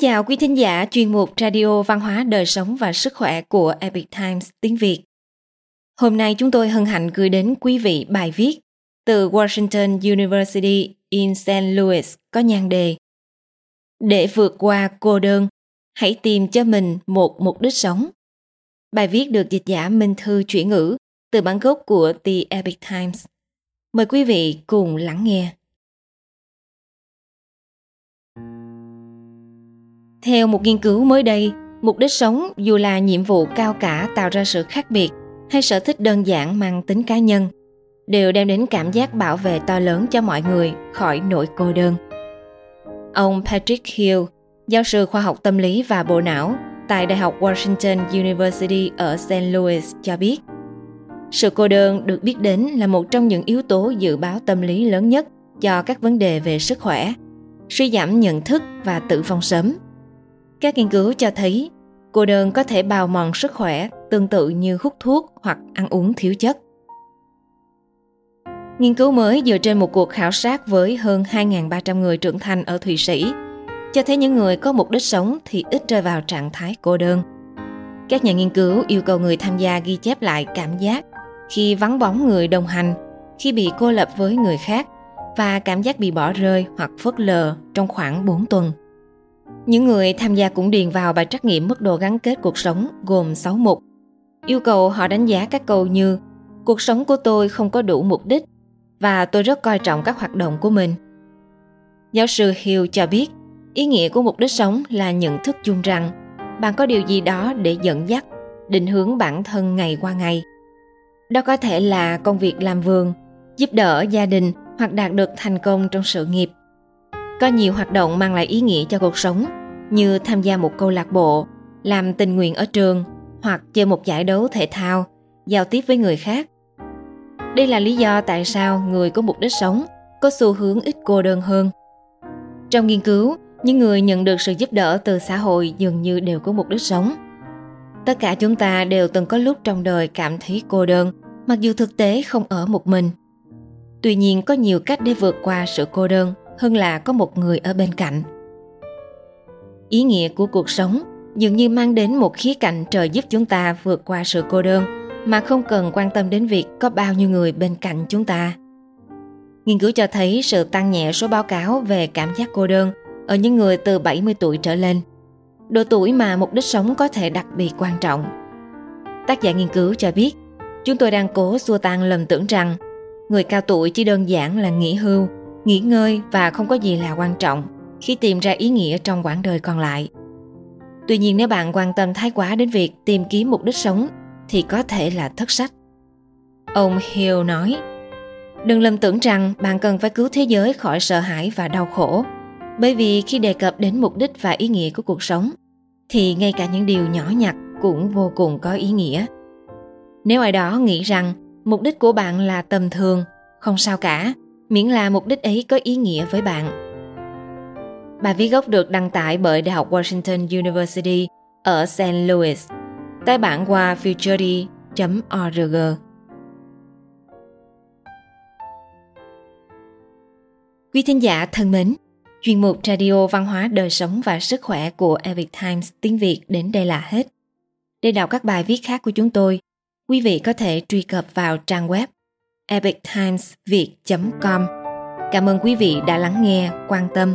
Chào quý thính giả chuyên mục Radio Văn hóa Đời sống và Sức khỏe của Epic Times tiếng Việt. Hôm nay chúng tôi hân hạnh gửi đến quý vị bài viết từ Washington University in St. Louis có nhan đề Để vượt qua cô đơn, hãy tìm cho mình một mục đích sống. Bài viết được dịch giả Minh Thư chuyển ngữ từ bản gốc của The Epic Times. Mời quý vị cùng lắng nghe. Theo một nghiên cứu mới đây, mục đích sống dù là nhiệm vụ cao cả tạo ra sự khác biệt hay sở thích đơn giản mang tính cá nhân đều đem đến cảm giác bảo vệ to lớn cho mọi người khỏi nỗi cô đơn. Ông Patrick Hill, giáo sư khoa học tâm lý và bộ não tại Đại học Washington University ở St. Louis cho biết, sự cô đơn được biết đến là một trong những yếu tố dự báo tâm lý lớn nhất cho các vấn đề về sức khỏe, suy giảm nhận thức và tử vong sớm. Các nghiên cứu cho thấy cô đơn có thể bào mòn sức khỏe tương tự như hút thuốc hoặc ăn uống thiếu chất. Nghiên cứu mới dựa trên một cuộc khảo sát với hơn 2.300 người trưởng thành ở Thụy Sĩ cho thấy những người có mục đích sống thì ít rơi vào trạng thái cô đơn. Các nhà nghiên cứu yêu cầu người tham gia ghi chép lại cảm giác khi vắng bóng người đồng hành, khi bị cô lập với người khác và cảm giác bị bỏ rơi hoặc phớt lờ trong khoảng 4 tuần. Những người tham gia cũng điền vào bài trắc nghiệm mức độ gắn kết cuộc sống gồm 6 mục. Yêu cầu họ đánh giá các câu như Cuộc sống của tôi không có đủ mục đích và tôi rất coi trọng các hoạt động của mình. Giáo sư Hill cho biết, ý nghĩa của mục đích sống là nhận thức chung rằng bạn có điều gì đó để dẫn dắt, định hướng bản thân ngày qua ngày. Đó có thể là công việc làm vườn, giúp đỡ gia đình hoặc đạt được thành công trong sự nghiệp. Có nhiều hoạt động mang lại ý nghĩa cho cuộc sống như tham gia một câu lạc bộ, làm tình nguyện ở trường hoặc chơi một giải đấu thể thao, giao tiếp với người khác. Đây là lý do tại sao người có mục đích sống có xu hướng ít cô đơn hơn. Trong nghiên cứu, những người nhận được sự giúp đỡ từ xã hội dường như đều có mục đích sống. Tất cả chúng ta đều từng có lúc trong đời cảm thấy cô đơn, mặc dù thực tế không ở một mình. Tuy nhiên có nhiều cách để vượt qua sự cô đơn hơn là có một người ở bên cạnh ý nghĩa của cuộc sống dường như mang đến một khía cạnh trợ giúp chúng ta vượt qua sự cô đơn mà không cần quan tâm đến việc có bao nhiêu người bên cạnh chúng ta nghiên cứu cho thấy sự tăng nhẹ số báo cáo về cảm giác cô đơn ở những người từ 70 tuổi trở lên. Độ tuổi mà mục đích sống có thể đặc biệt quan trọng. Tác giả nghiên cứu cho biết, chúng tôi đang cố xua tan lầm tưởng rằng người cao tuổi chỉ đơn giản là nghỉ hưu nghỉ ngơi và không có gì là quan trọng khi tìm ra ý nghĩa trong quãng đời còn lại. Tuy nhiên nếu bạn quan tâm thái quá đến việc tìm kiếm mục đích sống thì có thể là thất sách. Ông Hill nói, đừng lầm tưởng rằng bạn cần phải cứu thế giới khỏi sợ hãi và đau khổ, bởi vì khi đề cập đến mục đích và ý nghĩa của cuộc sống, thì ngay cả những điều nhỏ nhặt cũng vô cùng có ý nghĩa. Nếu ai đó nghĩ rằng mục đích của bạn là tầm thường, không sao cả, miễn là mục đích ấy có ý nghĩa với bạn. Bài viết gốc được đăng tải bởi Đại học Washington University ở St. Louis, tái bản qua futurity.org. Quý thính giả thân mến, chuyên mục Radio Văn hóa Đời sống và Sức khỏe của Epic Times tiếng Việt đến đây là hết. Để đọc các bài viết khác của chúng tôi, quý vị có thể truy cập vào trang web epictimesviet.com. Cảm ơn quý vị đã lắng nghe, quan tâm